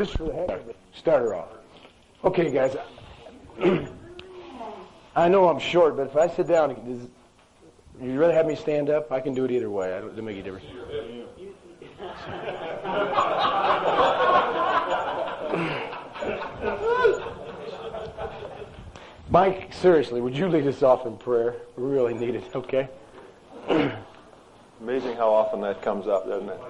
Just for the heck of it, start her off. Okay, guys. I know I'm short, but if I sit down, does, you rather have me stand up? I can do it either way. I don't, doesn't make a difference. Mike, seriously, would you lead us off in prayer? We really need it, okay? Amazing how often that comes up, doesn't it?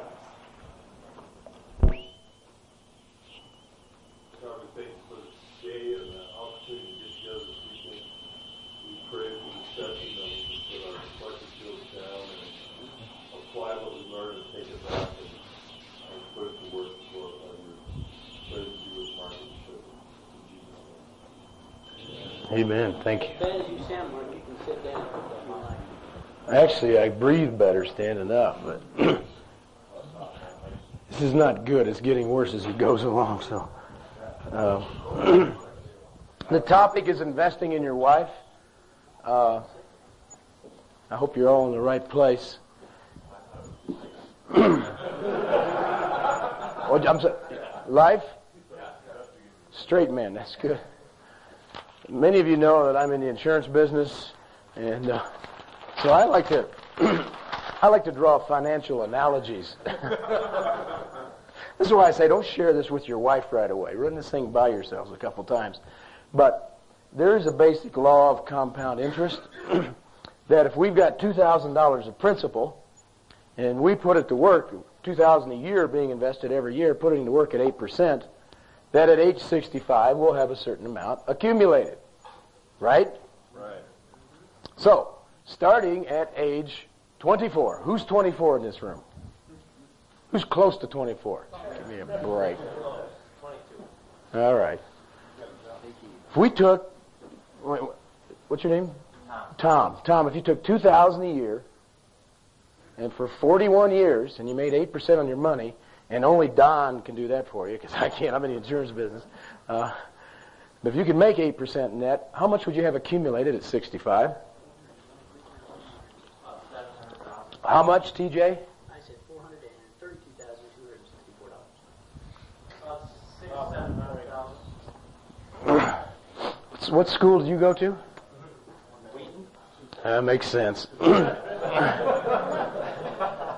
Amen. Thank you. As you sound, Mark, you can sit down. Actually, I breathe better standing up, but this is not good. It's getting worse as it goes along. So, uh, the topic is investing in your wife. Uh, I hope you're all in the right place. oh. Life? Straight man, that's good. Many of you know that I'm in the insurance business, and uh, so I like to I like to draw financial analogies. this is why I say don't share this with your wife right away. Run this thing by yourselves a couple times. But there is a basic law of compound interest that if we've got two thousand dollars of principal and we put it to work, two thousand a year being invested every year, putting to work at eight percent, that at age 65 we'll have a certain amount accumulated. Right? Right. So, starting at age 24. Who's 24 in this room? Who's close to 24? Give me a break. All right. If we took, what's your name? Tom. Tom, if you took 2000 a year, and for 41 years, and you made 8% on your money, and only Don can do that for you, because I can't, I'm in the insurance business. Uh, but if you could make 8% net, how much would you have accumulated at 65? How much, TJ? I said four hundred and thirty-two thousand two hundred and sixty-four dollars. What school did you go to? That makes sense.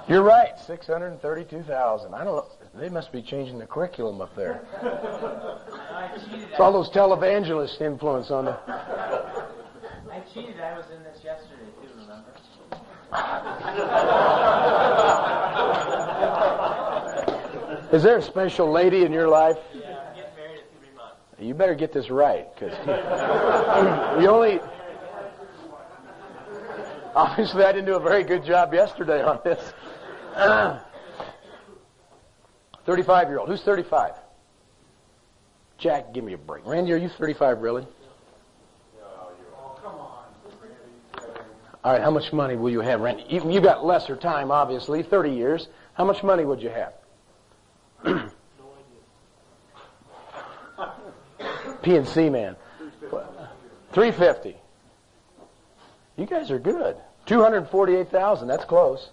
You're right, 632,000. I don't know. They must be changing the curriculum up there. It's all those televangelist influence on the. I cheated. I was in this yesterday too. Remember? Is there a special lady in your life? Yeah, I'm getting married in three months. You better get this right, because you only. Obviously, I didn't do a very good job yesterday on this. Uh, 35 year old. Who's 35? Jack, give me a break. Randy, are you 35 really? All right, how much money will you have, Randy? You, you got lesser time, obviously, 30 years. How much money would you have? No idea. PNC man. 350. You guys are good. 248,000, that's close.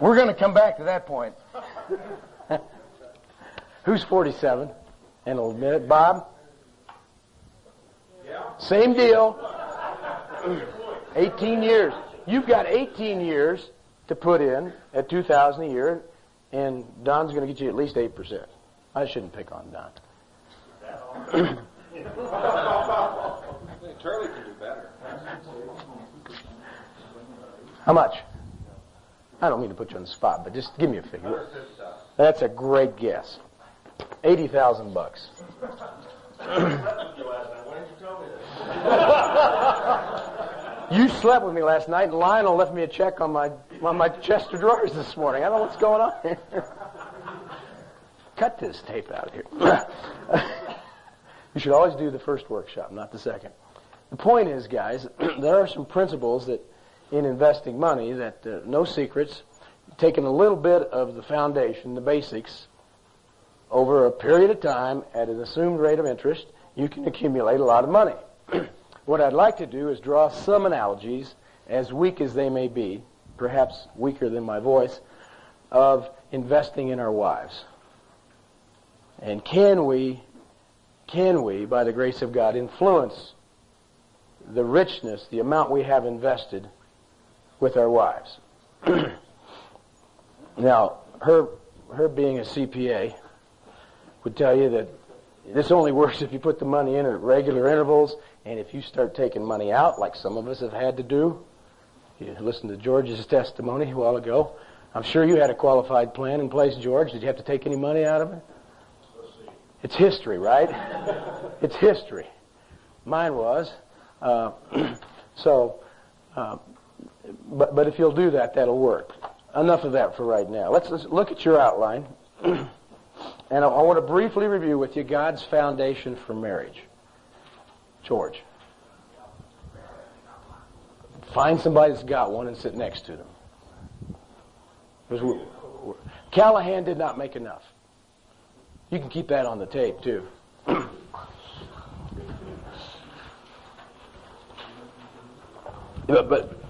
We're going to come back to that point. Who's 47? And will admit it. Bob? Same deal. 18 years. You've got 18 years to put in at 2000 a year, and Don's going to get you at least 8%. I shouldn't pick on Don. Charlie can do better. How much? I don't mean to put you on the spot, but just give me a figure. That's a great guess. Eighty thousand bucks. you slept with me last night, and Lionel left me a check on my on my chest of drawers this morning. I don't know what's going on here. Cut this tape out of here. you should always do the first workshop, not the second. The point is, guys, there are some principles that in investing money that uh, no secrets, taking a little bit of the foundation, the basics, over a period of time at an assumed rate of interest, you can accumulate a lot of money. what I'd like to do is draw some analogies, as weak as they may be, perhaps weaker than my voice, of investing in our wives. And can we, can we, by the grace of God, influence the richness, the amount we have invested with our wives? now, her, her being a CPA would tell you that this only works if you put the money in at regular intervals and if you start taking money out, like some of us have had to do. You listened to George's testimony a while ago. I'm sure you had a qualified plan in place, George. Did you have to take any money out of it? It's history, right? it's history. Mine was. Uh, so, uh, but, but if you'll do that, that'll work. Enough of that for right now. Let's, let's look at your outline. and I, I want to briefly review with you God's foundation for marriage. George. Find somebody that's got one and sit next to them. Callahan did not make enough. You can keep that on the tape too. but, but,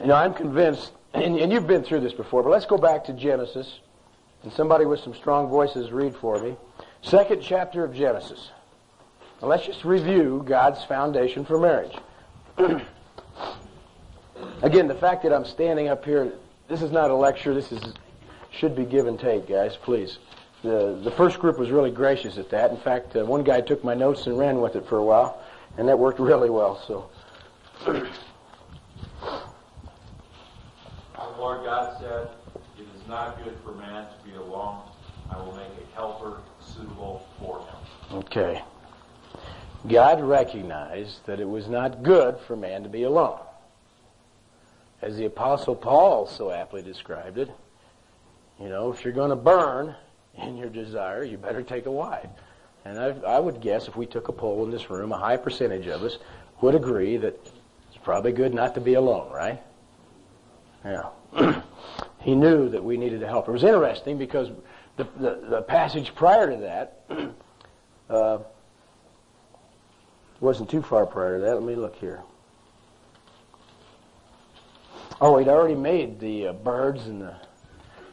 you know, I'm convinced, and, and you've been through this before, but let's go back to Genesis, and somebody with some strong voices read for me. Second chapter of Genesis. Now let's just review God's foundation for marriage. Again, the fact that I'm standing up here, this is not a lecture. This is should be give and take, guys. Please. The the first group was really gracious at that. In fact, uh, one guy took my notes and ran with it for a while, and that worked really well. So. The Lord God said, "It is not good for man to be alone. I will make a helper suitable for him." Okay. God recognized that it was not good for man to be alone. As the Apostle Paul so aptly described it, you know, if you're going to burn in your desire, you better take a wife. And I, I would guess if we took a poll in this room, a high percentage of us would agree that it's probably good not to be alone, right? Yeah. he knew that we needed a helper. It was interesting because the, the, the passage prior to that, uh, wasn't too far prior to that. Let me look here. Oh, he'd already made the uh, birds and the,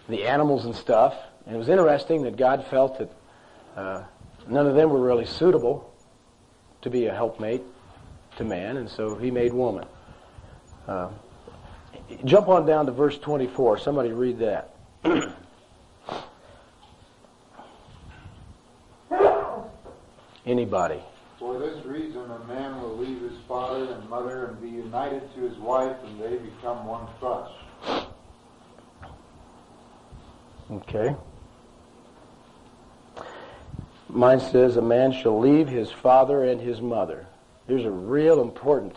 the animals and stuff. And it was interesting that God felt that uh, none of them were really suitable to be a helpmate to man, and so he made woman. Uh, jump on down to verse 24. Somebody read that. Anybody? For this reason, a man will leave his father and mother and be united to his wife, and they become one flesh. Okay. Mine says a man shall leave his father and his mother. There's a real important,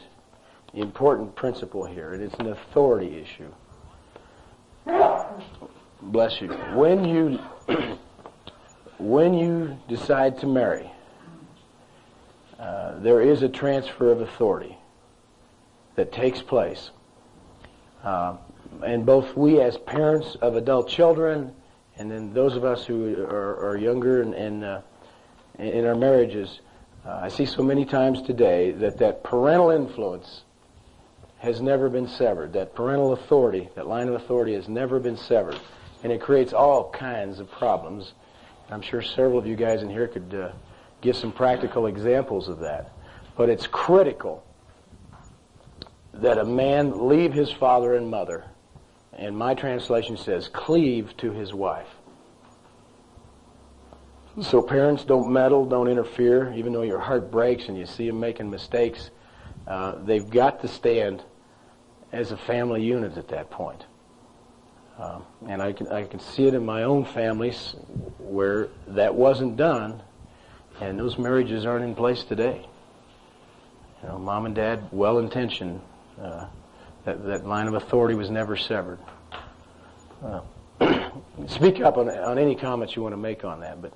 important principle here, and it's an authority issue. Bless you. When you, when you decide to marry, uh, there is a transfer of authority that takes place. Uh, and both we as parents of adult children and then those of us who are, are younger and, and uh, in our marriages, uh, I see so many times today that that parental influence has never been severed. That parental authority, that line of authority has never been severed. And it creates all kinds of problems. I'm sure several of you guys in here could uh, give some practical examples of that. But it's critical that a man leave his father and mother, and my translation says cleave to his wife. So parents don't meddle, don't interfere, even though your heart breaks and you see them making mistakes. Uh, they've got to stand as a family unit at that point. Uh, and I can, I can see it in my own families where that wasn't done, and those marriages aren't in place today. You know, mom and dad, well intentioned, uh, that, that line of authority was never severed. Uh, speak up on, on any comments you want to make on that, but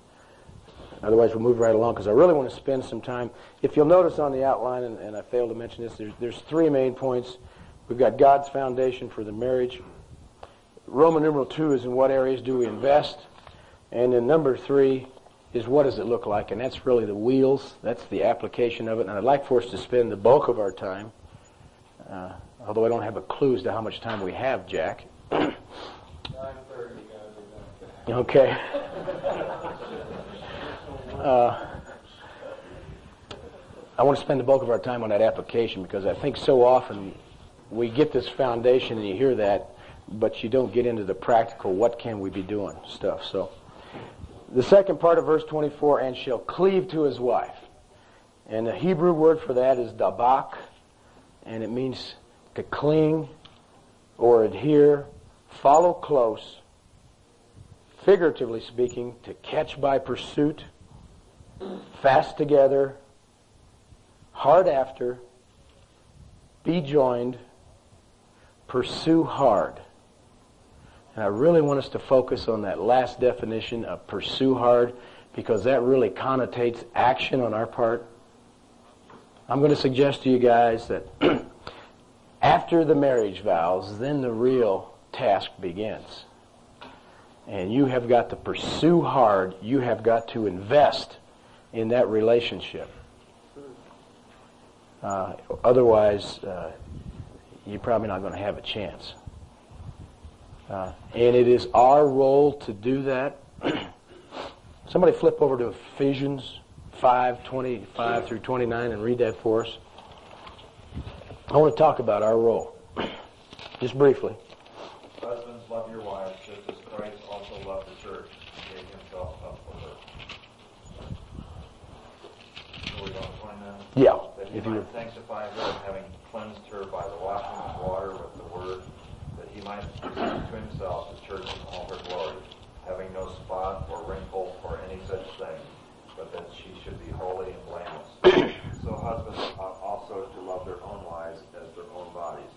otherwise we'll move right along because I really want to spend some time. If you'll notice on the outline, and, and I failed to mention this, there's, there's three main points. We've got God's foundation for the marriage. Roman numeral two is in what areas do we invest? And then number three is what does it look like? And that's really the wheels. That's the application of it. And I'd like for us to spend the bulk of our time uh, although I don't have a clue as to how much time we have, Jack. Okay. Uh, I want to spend the bulk of our time on that application because I think so often we get this foundation and you hear that, but you don't get into the practical what can we be doing stuff. So the second part of verse 24, and shall cleave to his wife. And the Hebrew word for that is dabak, and it means to cling or adhere, follow close, figuratively speaking, to catch by pursuit, fast together, hard after, be joined, pursue hard. And I really want us to focus on that last definition of pursue hard because that really connotates action on our part. I'm going to suggest to you guys that after the marriage vows, then the real task begins. And you have got to pursue hard. You have got to invest in that relationship. Uh, otherwise, uh, you're probably not going to have a chance. Uh, and it is our role to do that. Somebody flip over to Ephesians 5, 25 through 29 and read that for us. I want to talk about our role, just briefly. Husbands, love your wives, just as Christ also loved the church and gave himself up for her. Are we going to find that? Yeah, That he if you might sanctify her, having cleansed her by the washing of water with the word, that he might present to himself the church in all her glory, having no spot or wrinkle or any such thing, but that she should be holy and blameless. so husbands ought also to love their own wives as their own bodies.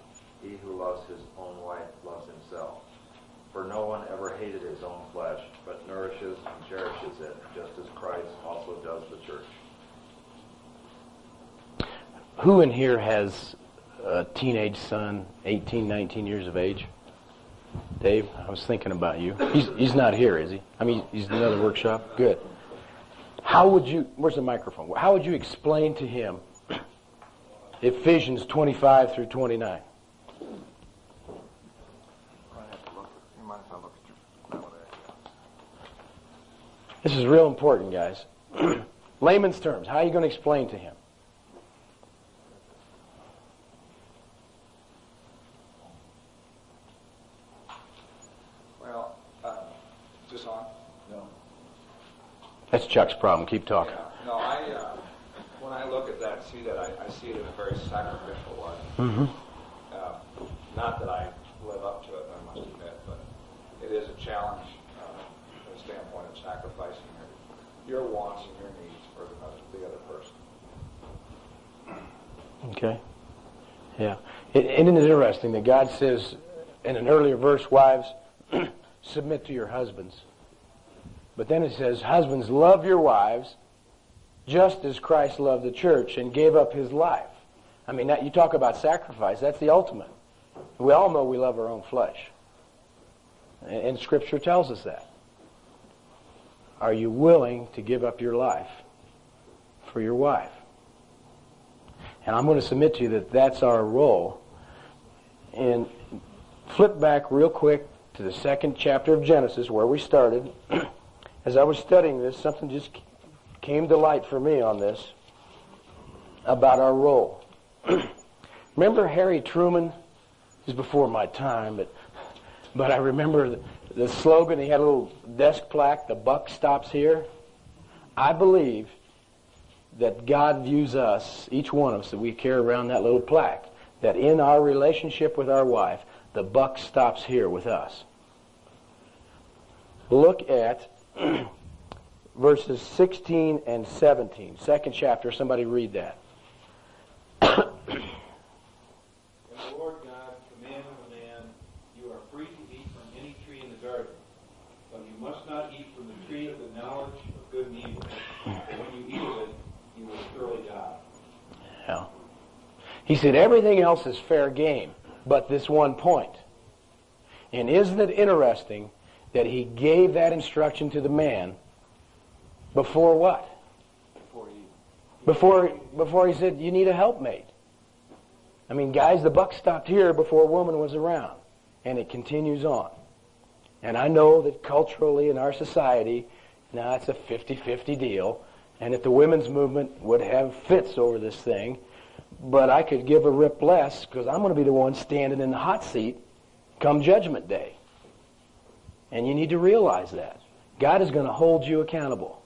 He who loves his own wife loves himself. For no one ever hated his own flesh, but nourishes and cherishes it, just as Christ also does the church. Who in here has a teenage son, 18, 19 years of age? Dave, I was thinking about you. He's, he's not here, is he? I mean, he's in another workshop? Good. How would you, where's the microphone? How would you explain to him Ephesians 25 through 29? This is real important, guys. Layman's terms, how are you going to explain to him? Well, uh, just on? No. That's Chuck's problem. Keep talking. Yeah. No, I, uh, when I look at that, see that, I, I see it in a very sacrificial way. Mm-hmm. Uh, not that I live up to it, I must admit, but it is a challenge uh, from the standpoint of sacrificing your, your wants and your needs for the other, the other person. Okay. Yeah. It, and it is interesting that God says in an earlier verse, wives, submit to your husbands. But then it says, husbands, love your wives just as Christ loved the church and gave up his life. I mean, that, you talk about sacrifice, that's the ultimate. We all know we love our own flesh. And, and Scripture tells us that. Are you willing to give up your life for your wife? And I'm going to submit to you that that's our role. And flip back real quick to the second chapter of Genesis where we started. As I was studying this, something just came to light for me on this about our role. remember Harry Truman? He's before my time, but but I remember the, the slogan. He had a little desk plaque. The buck stops here. I believe that God views us, each one of us, that we carry around that little plaque. That in our relationship with our wife, the buck stops here with us. Look at verses 16 and 17. Second chapter. Somebody read that. And the Lord God commanded the man, You are free to eat from any tree in the garden, but you must not eat from the tree of the knowledge of good and evil. For when you eat of it, you will surely die. Yeah. He said everything else is fair game, but this one point. And isn't it interesting that he gave that instruction to the man before what? Before you Before before he said you need a helpmate. I mean, guys, the buck stopped here before a woman was around, and it continues on. And I know that culturally in our society, now it's a 50-50 deal, and that the women's movement would have fits over this thing, but I could give a rip less because I'm going to be the one standing in the hot seat come Judgment Day. And you need to realize that. God is going to hold you accountable.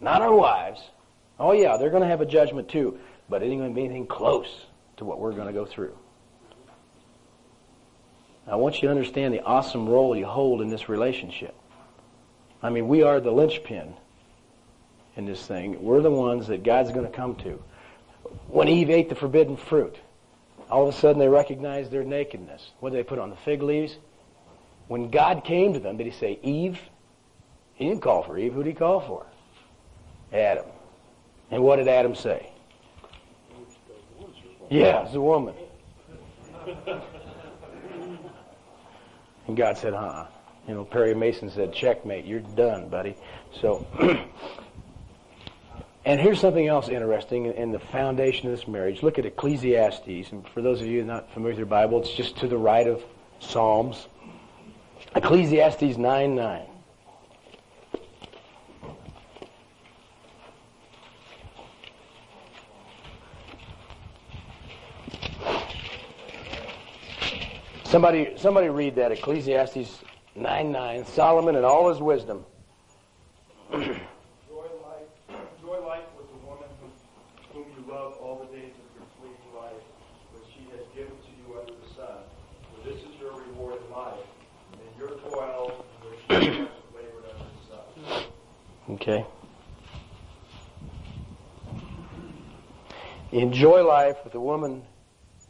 Not our wives. Oh, yeah, they're going to have a judgment too, but it ain't going to be anything close to what we're going to go through. I want you to understand the awesome role you hold in this relationship. I mean, we are the linchpin in this thing. We're the ones that God's going to come to. When Eve ate the forbidden fruit, all of a sudden they recognized their nakedness. What did they put on the fig leaves? When God came to them, did he say, Eve? He didn't call for Eve. Who did he call for? Adam. And what did Adam say? Yeah, it's a woman. And God said, huh. You know, Perry Mason said, checkmate, you're done, buddy. So, and here's something else interesting in the foundation of this marriage. Look at Ecclesiastes. And for those of you not familiar with your Bible, it's just to the right of Psalms. Ecclesiastes 9 9. Somebody, somebody read that Ecclesiastes 9 9. Solomon and all his wisdom. Joy life, joy life with the woman whom, whom you love all the days of your fleeting life, which she has given to you under the sun. For this is your reward in life, and in your toil, in which you have labored under the sun. Okay. Enjoy life with the woman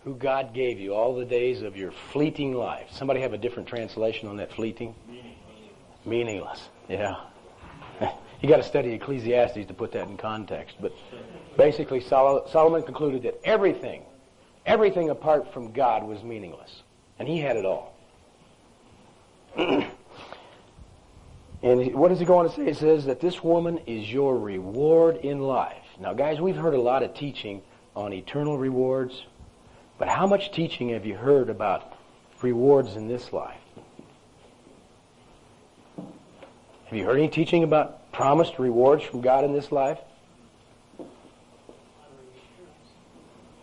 who God gave you all the days of your fleeting life. Somebody have a different translation on that fleeting? Meaningless. Meaningless. Yeah. you got to study Ecclesiastes to put that in context. But basically, Sol- Solomon concluded that everything, everything apart from God was meaningless. And he had it all. and what does he go on to say? He says that this woman is your reward in life. Now, guys, we've heard a lot of teaching on eternal rewards, but how much teaching have you heard about rewards in this life? Have you heard any teaching about promised rewards from God in this life?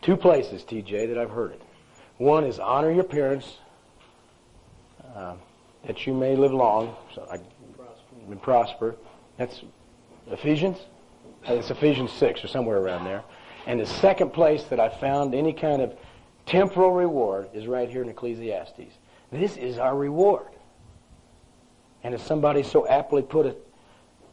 Two places, TJ, that I've heard it. One is honor your parents, uh, that you may live long, so I, and prosper. That's Ephesians. Uh, it's Ephesians six or somewhere around there. And the second place that I found any kind of temporal reward is right here in Ecclesiastes. This is our reward. And as somebody so aptly put it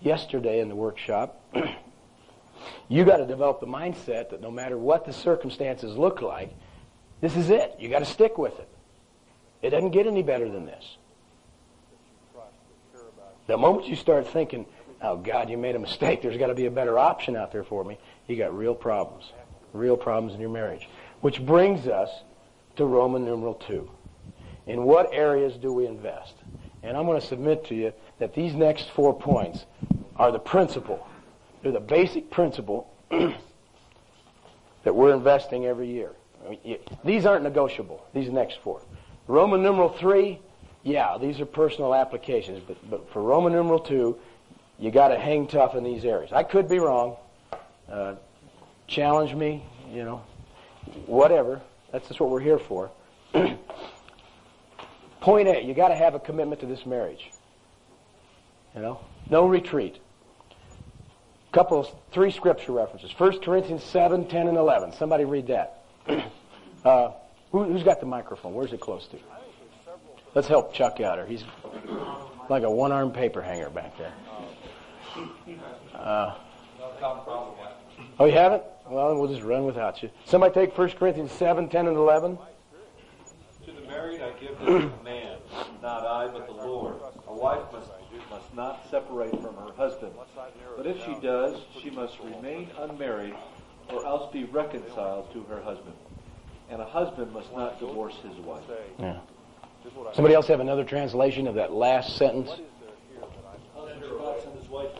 yesterday in the workshop, you got to develop the mindset that no matter what the circumstances look like, this is it. You got to stick with it. It doesn't get any better than this. The moment you start thinking, oh God, you made a mistake, there's got to be a better option out there for me, you got real problems. Real problems in your marriage. Which brings us to Roman numeral 2. In what areas do we invest? And I'm going to submit to you that these next four points are the principle. They're the basic principle that we're investing every year. I mean, you, these aren't negotiable, these next four. Roman numeral 3, yeah, these are personal applications, but, but for Roman numeral 2, you got to hang tough in these areas. I could be wrong. Uh, challenge me, you know, whatever. That's just what we're here for. Point A, you got to have a commitment to this marriage. You know, no retreat. Couple, three scripture references. 1 Corinthians 7, 10, and 11. Somebody read that. uh, who, who's got the microphone? Where's it close to? Let's help Chuck out here. He's like a one-armed paper hanger back there. Uh, oh, you haven't? Well, we'll just run without you. Somebody take 1 Corinthians 7, 10, and 11. To the married I give this command, not I, but the Lord. A wife must, must not separate from her husband. But if she does, she must remain unmarried or else be reconciled to her husband. And a husband must not divorce his wife. Yeah. Somebody else have another translation of that last sentence?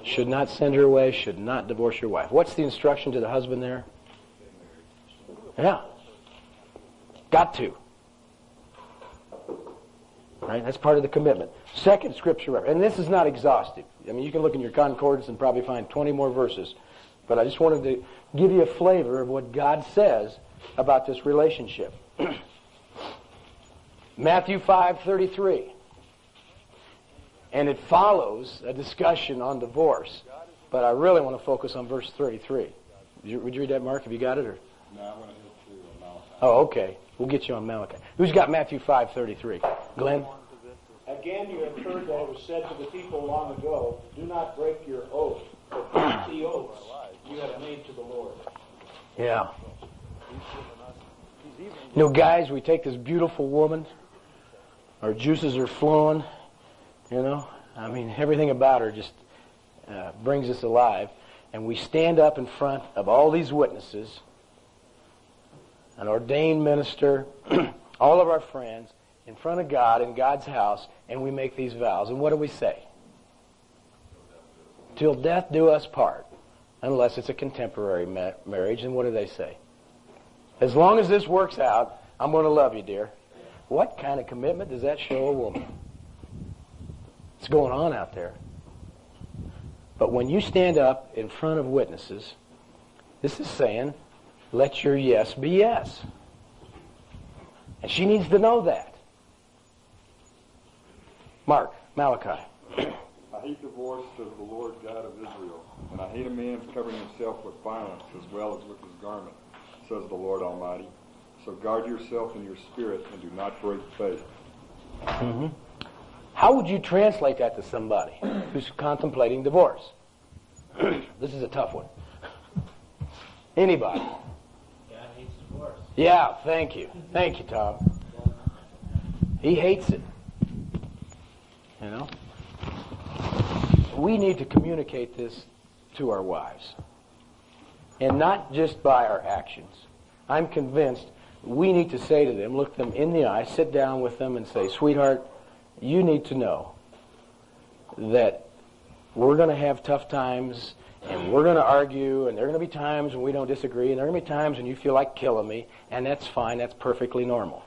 Should not send her away, should not divorce your wife. What's the instruction to the husband there? Yeah. Got to. Right? That's part of the commitment. Second scripture and this is not exhaustive. I mean, you can look in your concordance and probably find 20 more verses. But I just wanted to give you a flavor of what God says about this relationship. Matthew 5:33. And it follows a discussion on divorce. But I really want to focus on verse 33. Would you, would you read that, Mark? Have you got it? Or? No, I'm going to hit to Malachi. Oh, okay. We'll get you on Malachi. Who's got Matthew 5:33? Glenn? Again, you have heard that it was said to the people long ago, Do not break your oath, but keep the oaths you have made to the Lord. Yeah. You know, guys, we take this beautiful woman. Our juices are flowing. You know, I mean, everything about her just uh, brings us alive. And we stand up in front of all these witnesses, an ordained minister, all of our friends, in front of God in God's house, and we make these vows. And what do we say? Till death do us part, unless it's a contemporary ma- marriage. And what do they say? As long as this works out, I'm going to love you, dear. What kind of commitment does that show a woman? What's going on out there? But when you stand up in front of witnesses, this is saying, let your yes be yes. And she needs to know that. Mark, Malachi. I hate divorce, says the Lord God of Israel, and I hate a man covering himself with violence as well as with his garment, says the Lord Almighty. So guard yourself in your spirit and do not break faith. Mm-hmm. How would you translate that to somebody who's contemplating divorce? this is a tough one. Anybody? God hates divorce. Yeah, thank you. Thank you, Tom. He hates it. You know? We need to communicate this to our wives. And not just by our actions. I'm convinced we need to say to them, look them in the eye, sit down with them and say, sweetheart, you need to know that we're going to have tough times and we're going to argue and there are going to be times when we don't disagree and there are going to be times when you feel like killing me and that's fine. That's perfectly normal.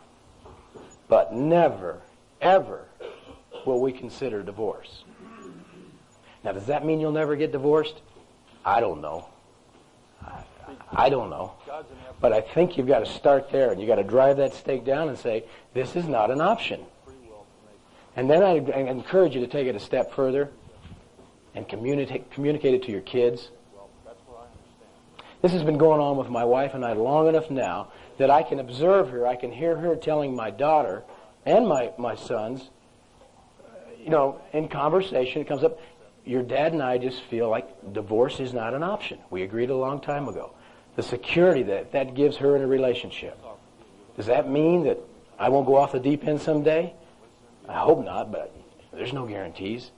But never, ever will we consider divorce. Now, does that mean you'll never get divorced? I don't know. I, don't know. But I think you've got to start there and you've got to drive that stake down and say, this is not an option. And then I, encourage you to take it a step further and communicate, communicate it to your kids. This has been going on with my wife and I long enough now that I can observe her. I can hear her telling my daughter and my, my sons, uh, you know, in conversation, it comes up, your dad and I just feel like divorce is not an option. We agreed a long time ago. The security that that gives her in a relationship. Does that mean that I won't go off the deep end someday? I hope not, but there's no guarantees.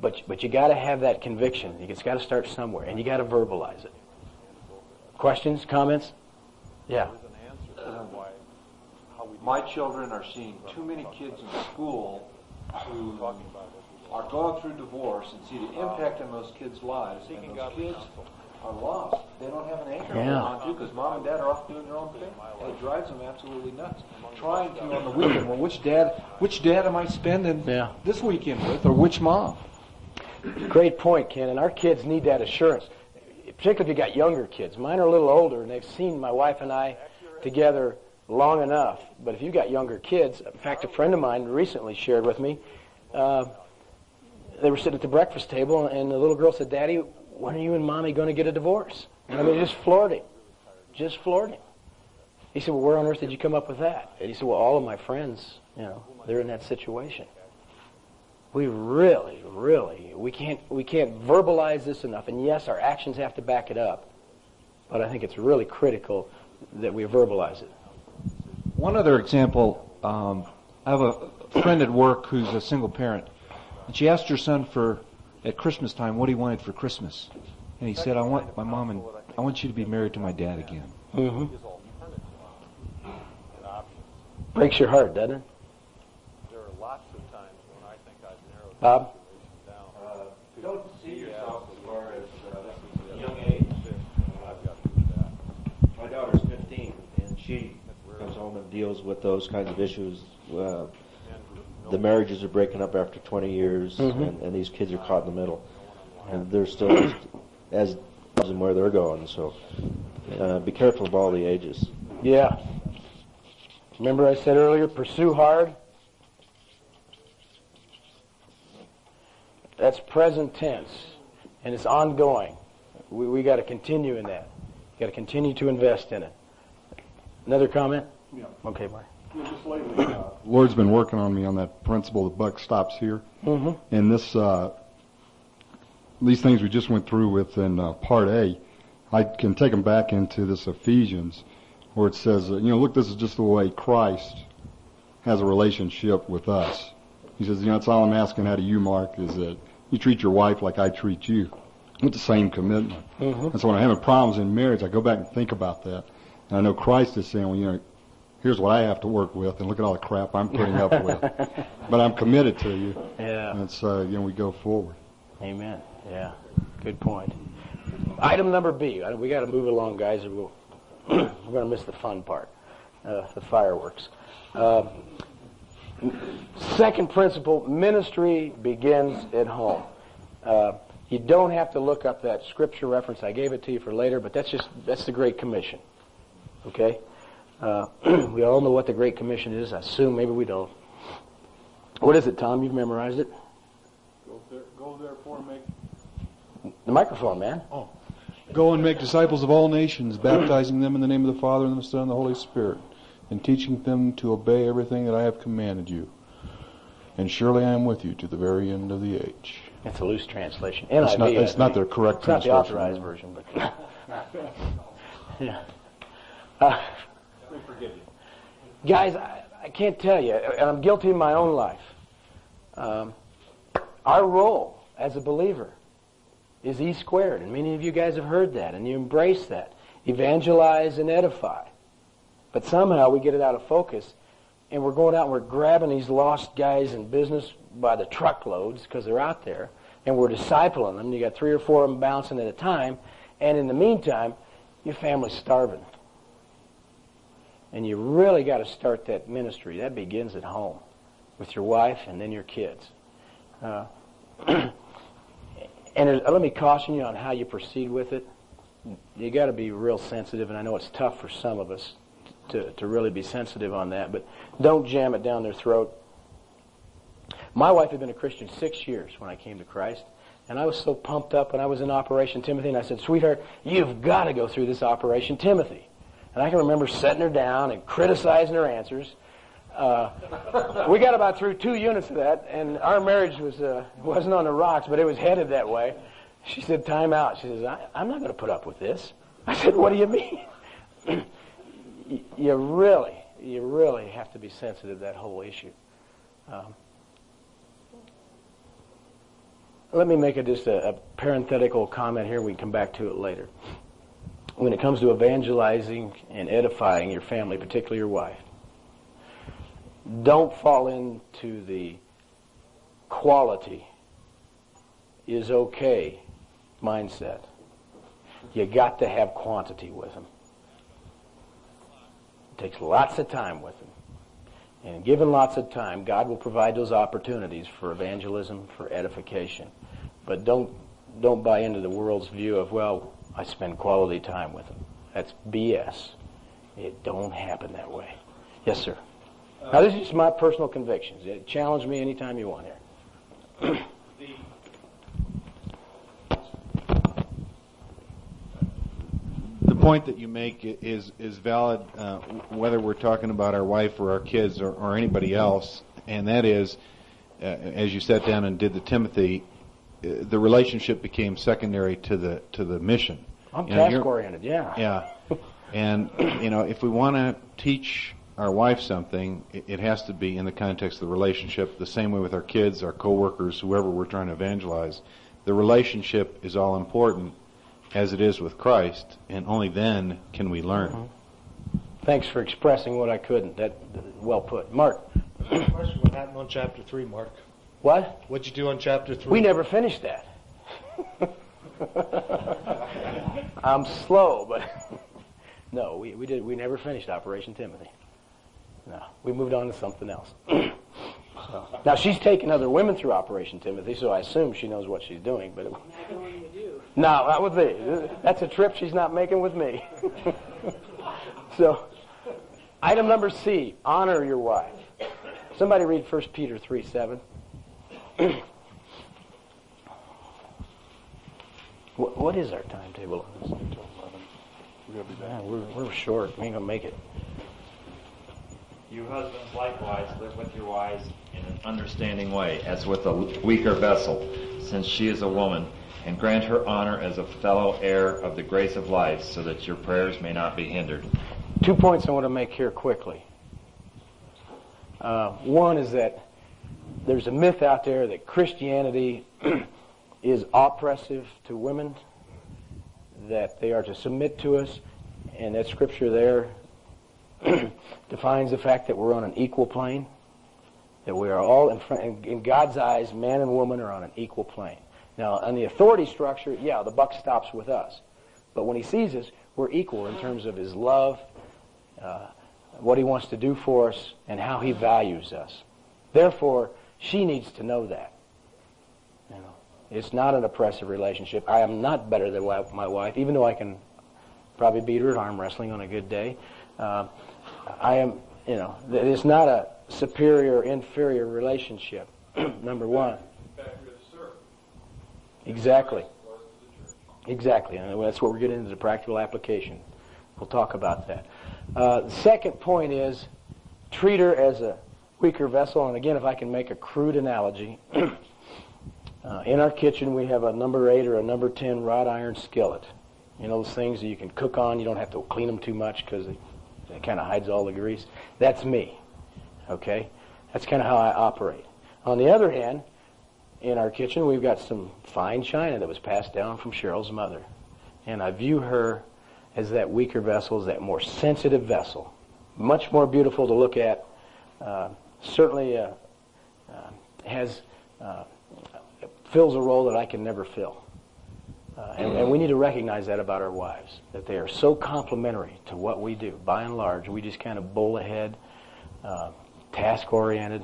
But but you got to have that conviction. It's got to start somewhere, and you got to verbalize it. Questions, comments? Yeah. My children are seeing too many kids in school who are going through divorce and see the impact on those kids' lives, and those kids are lost. They don't have an anchor to Yeah. hold on to because mom and dad are off doing their own thing, and it drives them absolutely nuts. Trying to on the weekend, well, which dad, which dad am I spending Yeah. this weekend with, or which mom? Great point, Ken. And our kids need that assurance, particularly if you got younger kids. Mine are a little older, and they've seen my wife and I together long enough. But if you got younger kids, in fact, a friend of mine recently shared with me. Uh, they were sitting at the breakfast table, and the little girl said, "Daddy, when are you and Mommy going to get a divorce?" I mean, just floored him, just floored him. He said, "Well, where on earth did you come up with that?" And he said, "Well, all of my friends, you know, they're in that situation." We really, really, we can't, we can't verbalize this enough. And yes, our actions have to back it up. But I think it's really critical that we verbalize it. One other example, um, I have a friend at work who's a single parent, and she asked her son for at Christmas time what he wanted for Christmas, and he said, "I want my mom and I want you to be married to my dad again." Mm-hmm. Breaks your heart, doesn't it? There are lots of times when I think I've narrowed Bob? the situation down. Uh, don't see yourself as far as uh, young age. I've got to do that. My daughter's 15, and she comes home and deals with those kinds of issues. Uh, the marriages are breaking up after 20 years, Mhm. and, and these kids are caught in the middle, and they're still as, as in where they're going. So uh, be careful of all the ages. Yeah. Remember I said earlier, pursue hard? That's present tense, and it's ongoing. We, we got to continue in that. got to continue to invest in it. Another comment? Yeah. Okay, Mark. Yeah, just lately, Lord's been working on me on that principle. The buck stops here. Mhm. And this, uh, these things we just went through with in uh, part A, I can take them back into this Ephesians, where it says, uh, you know, look, this is just the way Christ has a relationship with us. He says, you know, that's all I'm asking out of you, Mark, is that you treat your wife like I treat you, with the same commitment. Mhm. And so when I'm having problems in marriage, I go back and think about that. And I know Christ is saying, well, you know, here's what I have to work with, and look at all the crap I'm putting up with. But I'm committed to you. Yeah. And so, uh, you know, we go forward. Amen. Yeah. Good point. Item number B. We got to move along, guys, or we'll, we're going to miss the fun part, uh, the fireworks. Uh, second principle: ministry begins at home. Uh, you don't have to look up that scripture reference. I gave it to you for later, but that's just that's the Great Commission. Okay. Uh, we all know what the Great Commission is. I assume maybe we don't. What is it, Tom? You've memorized it. Go, there, go therefore and make The microphone, man. Oh. Go and make disciples of all nations, baptizing them in the name of the Father and the Son and the Holy Spirit, and teaching them to obey everything that I have commanded you. And surely I am with you to the very end of the age. It's a loose translation. It's not, it's not think. the correct It's not the translation. authorized version, but yeah. Uh, We forgive you. Guys, I, I can't tell you, and I'm guilty in my own life. Um, our role as a believer is E squared, and many of you guys have heard that, and you embrace that. Evangelize and edify. But somehow we get it out of focus, and we're going out and we're grabbing these lost guys in business by the truckloads because they're out there, and we're discipling them. You got three or four of them bouncing at a time, and in the meantime, your family's starving. And you really got to start that ministry. That begins at home with your wife and then your kids. Uh, and let me caution you on how you proceed with it. You got to be real sensitive, and I know it's tough for some of us to, to really be sensitive on that, but don't jam it down their throat. My wife had been a Christian six years when I came to Christ, and I was so pumped up when I was in Operation Timothy, and I said, Sweetheart, you've got to go through this Operation Timothy. And I can remember setting her down and criticizing her answers. Uh, we got about through two units of that, and our marriage was uh, wasn't on the rocks, but it was headed that way. She said, "Time out." She says, I, "I'm not going to put up with this." I said, "What do you mean?" You really, you really have to be sensitive to that whole issue. Um, let me make a, just a, a parenthetical comment here. We can come back to it later. When it comes to evangelizing and edifying your family, particularly your wife, don't fall into the quality is okay mindset. You got to have quantity with them. It takes lots of time with them. And given lots of time, God will provide those opportunities for evangelism, for edification. But don't don't buy into the world's view of, well, I spend quality time with them. That's BS. It don't happen that way. Yes, sir. now, this is just my personal convictions. Challenge me anytime you want here. The point that you make is is valid, uh, whether we're talking about our wife or our kids or, or anybody else, and that is, uh, as you sat down and did the Timothy, uh, the relationship became secondary to the to the mission. I'm You know, task oriented, yeah. Yeah, and you know, if we want to teach our wife something, it, it has to be in the context of the relationship. The same way with our kids, our coworkers, whoever we're trying to evangelize. The relationship is all important, as it is with Christ, and only then can we learn. Mm-hmm. Thanks for expressing what I couldn't. That well put, Mark. Question: What happened on chapter three, Mark? What? What'd you do on chapter three? We never finished that. I'm slow, but no, we, we did. We never finished Operation Timothy. no. We moved on to something else. so, now she's taken other women through Operation Timothy, so I assume she knows what she's doing. But it, Not going with you. no, not with me. That's a trip she's not making with me. so, item number C: honor your wife. Somebody read 1 Peter three seven. what, what is our timetable on this? Yeah, we're, we're short. We ain't gonna make it. You husbands likewise live with your wives in an understanding way, as with a weaker vessel, since she is a woman, and grant her honor as a fellow heir of the grace of life, so that your prayers may not be hindered. Two points I want to make here quickly. Uh, one is that there's a myth out there that Christianity is oppressive to women, that they are to submit to us, and that scripture there defines the fact that we're on an equal plane, that we are all in, front, in God's eyes, man and woman are on an equal plane. Now, on the authority structure, yeah, the buck stops with us, but when He sees us, we're equal in terms of His love, uh, what He wants to do for us, and how He values us. Therefore, she needs to know that. You know, it's not an oppressive relationship. I am not better than my wife, even though I can probably beat her at arm wrestling on a good day. Uh, I am, you know, it's not a superior inferior relationship. Number one. Exactly. Exactly, and that's what we're getting into the practical application. We'll talk about that. Uh, the second point is treat her as a weaker vessel. And again, if I can make a crude analogy, uh, in our kitchen we have a number eight or a number ten wrought iron skillet. You know those things that you can cook on. You don't have to clean them too much because it, it kind of hides all the grease. That's me. Okay, that's kind of how I operate. On the other hand, in our kitchen we've got some fine china that was passed down from Cheryl's mother, and I view her as that weaker vessel, as that more sensitive vessel, much more beautiful to look at. Uh, certainly uh, uh, has uh, fills a role that I can never fill. Uh, and, and, we need to recognize that about our wives, that they are so complementary to what we do. By and large, we just kind of bowl ahead, uh, task-oriented.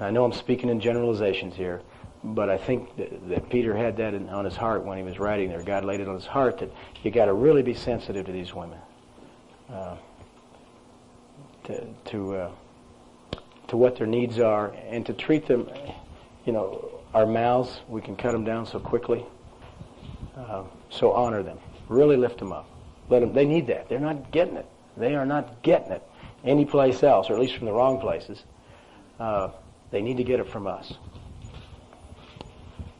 I know I'm speaking in generalizations here, but I think that, that Peter had that in, on his heart when he was writing there. God laid it on his heart that you got to really be sensitive to these women, uh, to to to what their needs are, and to treat them, you know, our mouths, we can cut them down so quickly. Uh, so honor them. Really lift them up. Let them, they need that. They're not getting it. They are not getting it anyplace else, or at least from the wrong places. Uh, they need to get it from us.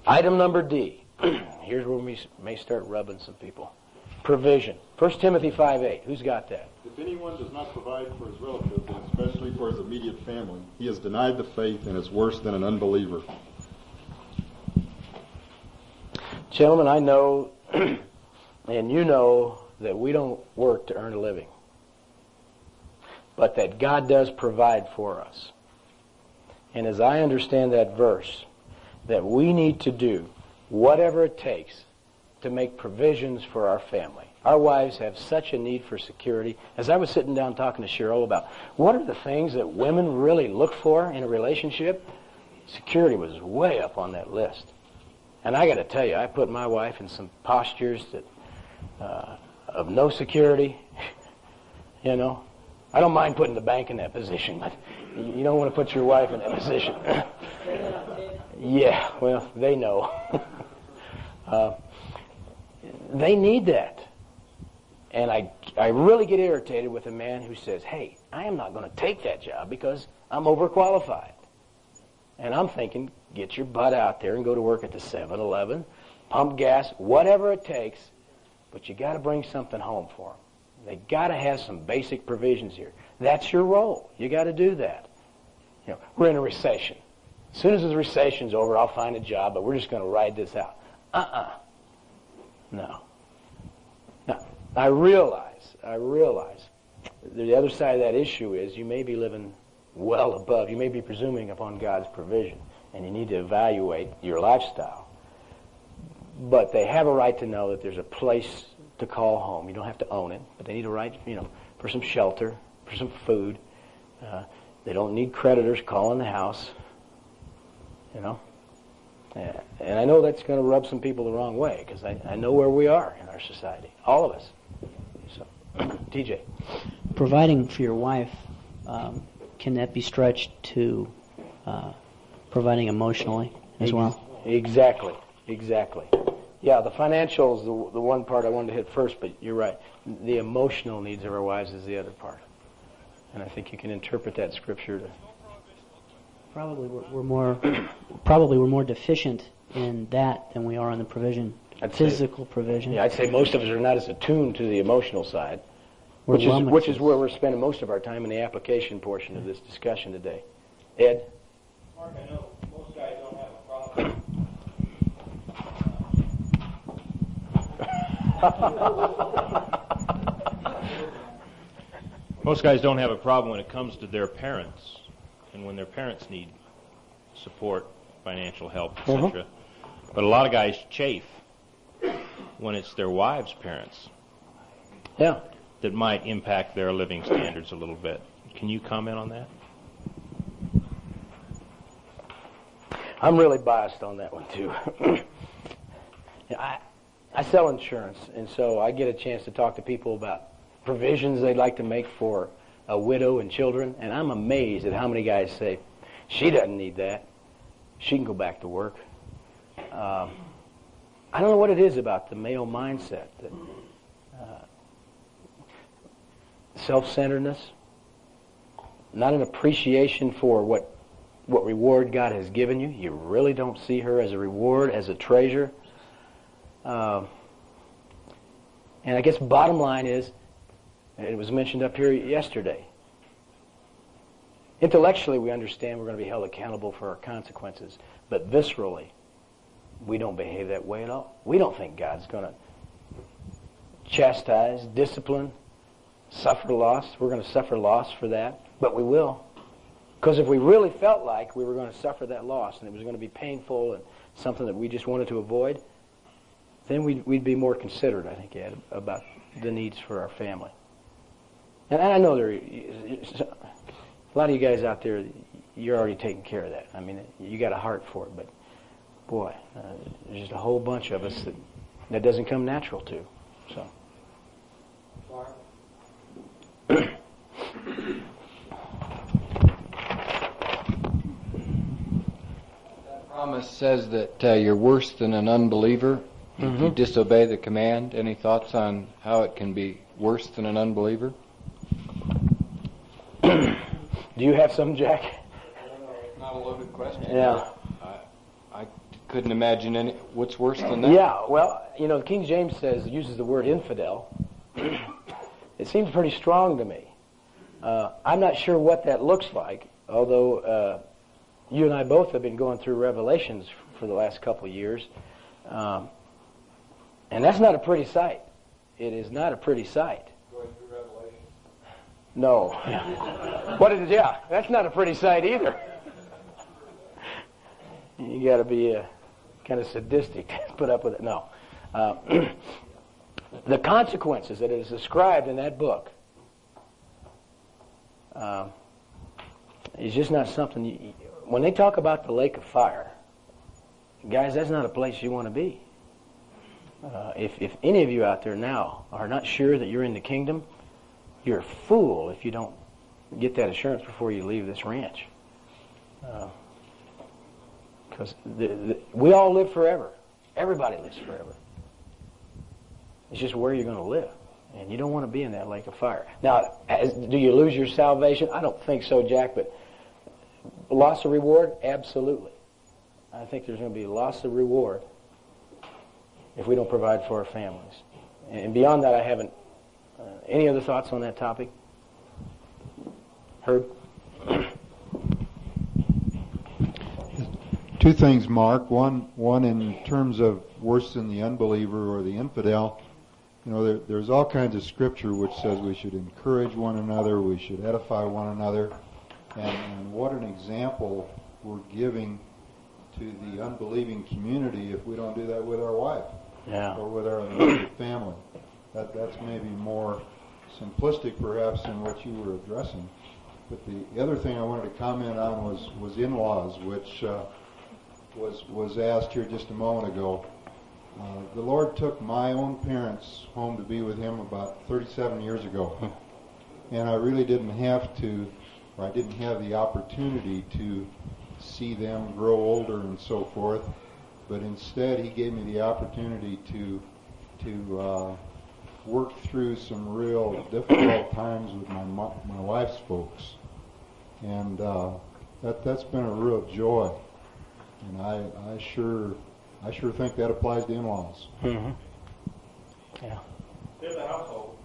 Item number D. Here's where we may start rubbing some people. Provision. 1 Timothy 5 8. Who's got that? If anyone does not provide for his relatives, and especially for his immediate family, he has denied the faith and is worse than an unbeliever. Gentlemen, I know, and you know, that we don't work to earn a living, but that God does provide for us. And as I understand that verse, that we need to do whatever it takes to make provisions for our family. Our wives have such a need for security. As I was sitting down talking to Cheryl about what are the things that women really look for in a relationship, security was way up on that list. And I got to tell you, I put my wife in some postures that uh, of no security. you know, I don't mind putting the bank in that position, but you don't want to put your wife in that position. yeah, well, they know. uh, they need that. And I, I really get irritated with a man who says, hey, I am not going to take that job because I'm overqualified. And I'm thinking, get your butt out there and go to work at the 7-Eleven, pump gas, whatever it takes, but you got to bring something home for them. They got to have some basic provisions here. That's your role. You got to do that. You know, we're in a recession. As soon as the recession's over, I'll find a job, but we're just going to ride this out. Uh-uh. No. I realize, I realize the other side of that issue is you may be living well above, you may be presuming upon God's provision, and you need to evaluate your lifestyle. But they have a right to know that there's a place to call home. You don't have to own it, but they need a right, you know, for some shelter, for some food, Uh, they don't need creditors calling the house. You know? Yeah. And I know that's going to rub some people the wrong way because I, I know where we are in our society. All of us. So, TJ. Providing for your wife, um, can that be stretched to uh, providing emotionally as well? Exactly. Exactly. Yeah, the financial is the, the one part I wanted to hit first, but you're right. The emotional needs of our wives is the other part. And I think you can interpret that scripture to Probably we're, we're more probably we're more deficient in that than we are in the provision, I'd say- physical provision. Yeah, I'd say most of us are not as attuned to the emotional side, We're which is lummoxes. which is where we're spending most of our time in the application portion of this discussion today. Ed, Mark, I know most guys don't have a problem. Most guys don't have a problem when it comes to their parents and when their parents need support, financial help, etc. Mhm. But a lot of guys chafe when it's their wives' parents. Yeah. That might impact their living standards a little bit. Can you comment on that? I'm really biased on that one too. I I sell insurance, and so I get a chance to talk to people about provisions they'd like to make for a widow and children, and I'm amazed at how many guys say, "She doesn't need that. She can go back to work." Um, I don't know what it is about the male mindset that uh, self-centeredness, not an appreciation for what what reward God has given you. You really don't see her as a reward, as a treasure. Um, and I guess bottom line is, it was mentioned up here yesterday. Intellectually, we understand we're going to be held accountable for our consequences, but viscerally, we don't behave that way at all. We don't think God's going to chastise, discipline, suffer loss. We're going to suffer loss for that, but we will. Because if we really felt like we were going to suffer that loss and it was going to be painful and something that we just wanted to avoid, then we'd, we'd be more considerate, I think, Ed, about the needs for our family. And I know there, are, a lot of you guys out there, you're already taking care of that. I mean, you got a heart for it, but boy, uh, there's just a whole bunch of us that that doesn't come natural to. So. That promise says that uh, you're worse than an unbeliever if you Mhm. disobey the command. Any thoughts on how it can be worse than an unbeliever? Do you have some, Jack? Not a loaded question. Yeah. I, I couldn't imagine any. What's worse than that? Yeah, well, you know, King James says uses the word infidel. it seems pretty strong to me. Uh, I'm not sure what that looks like, although uh, you and I both have been going through Revelations for the last couple of years, um, and that's not a pretty sight. It is not a pretty sight. No. what is? It? Yeah, that's not a pretty sight either. You got to be uh, kind of sadistic to put up with it. No. Uh, the consequences that is described in that book uh, is just not something. You, when they talk about the lake of fire, guys, that's not a place you want to be. Uh, if, if any of you out there now are not sure that you're in the kingdom, you're a fool if you don't get that assurance before you leave this ranch. Uh, because the, we all live forever. Everybody lives forever. It's just where you're going to live. And you don't want to be in that lake of fire. Now, as, do you lose your salvation? I don't think so, Jack, but loss of reward? Absolutely. I think there's going to be loss of reward if we don't provide for our families. And beyond that, I haven't. Uh, any other thoughts on that topic? Herb? Two things, Mark. One, one in terms of worse than the unbeliever or the infidel. You know, there, there's all kinds of scripture which says we should encourage one another, we should edify one another, and, and what an example we're giving to the unbelieving community if we don't do that with our wife Yeah. or with our family. That that's maybe more simplistic, perhaps, than what you were addressing. But the, the other thing I wanted to comment on was, was in-laws, which uh, was, was asked here just a moment ago. Uh, the Lord took my own parents home to be with Him about 37 years ago. And I really didn't have to, or I didn't have the opportunity to see them grow older and so forth. But instead, He gave me the opportunity to, to uh, work through some real difficult times with my, my wife's folks. And uh, that, that's been a real joy. And I, I sure I sure think that applies to in-laws. Mm-hmm. Yeah. There's a household.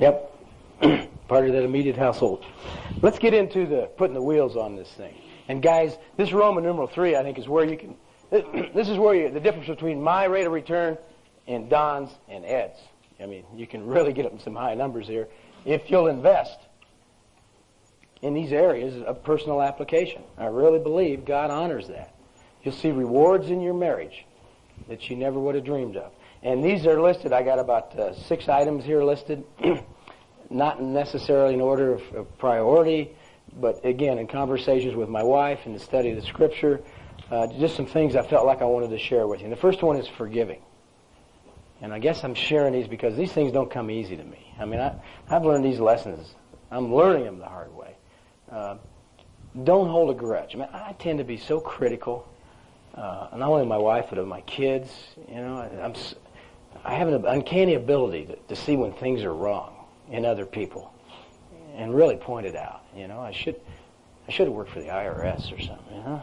Yep. Part of that immediate household. Let's get into the putting the wheels on this thing. And guys, this Roman numeral three, I think, is where you can. This is where you, the difference between my rate of return and Don's and Ed's. I mean, you can really get up some high numbers here if you'll invest in these areas of personal application. I really believe God honors that. You'll see rewards in your marriage that you never would have dreamed of. And these are listed. I got about uh, six items here listed, not necessarily in order of, of, priority, but again, in conversations with my wife and the study of the Scripture, uh, just some things I felt like I wanted to share with you. And the first one is forgiving. And I guess I'm sharing these because these things don't come easy to me. I mean, I, I've learned these lessons. I'm learning them the hard way. Uh, don't hold a grudge. I mean, I tend to be so critical uh, not only of my wife but of my kids. You know, I, I'm I have an uncanny ability to, to see when things are wrong in other people and really point it out. You know, I should I should have worked for the IRS or something. You know.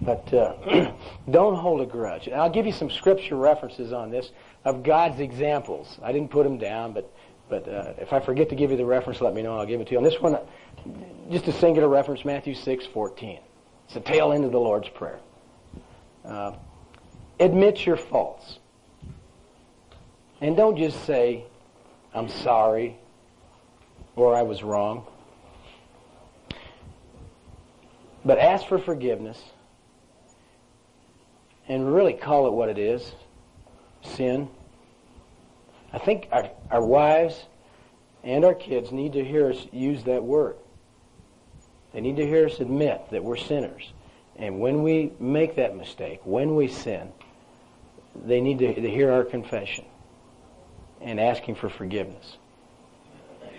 But uh, don't hold a grudge. And I'll give you some scripture references on this of God's examples. I didn't put them down, but but uh, if I forget to give you the reference, let me know. I'll give it to you. On this one, just a singular reference, Matthew six fourteen. It's the tail end of the Lord's Prayer. Uh, admit your faults. And don't just say, I'm sorry, or I was wrong. But ask for forgiveness and really call it what it is sin. I think our, our wives and our kids need to hear us use that word. They need to hear us admit that we're sinners. And when we make that mistake, when we sin, they need to, to hear our confession and asking for forgiveness.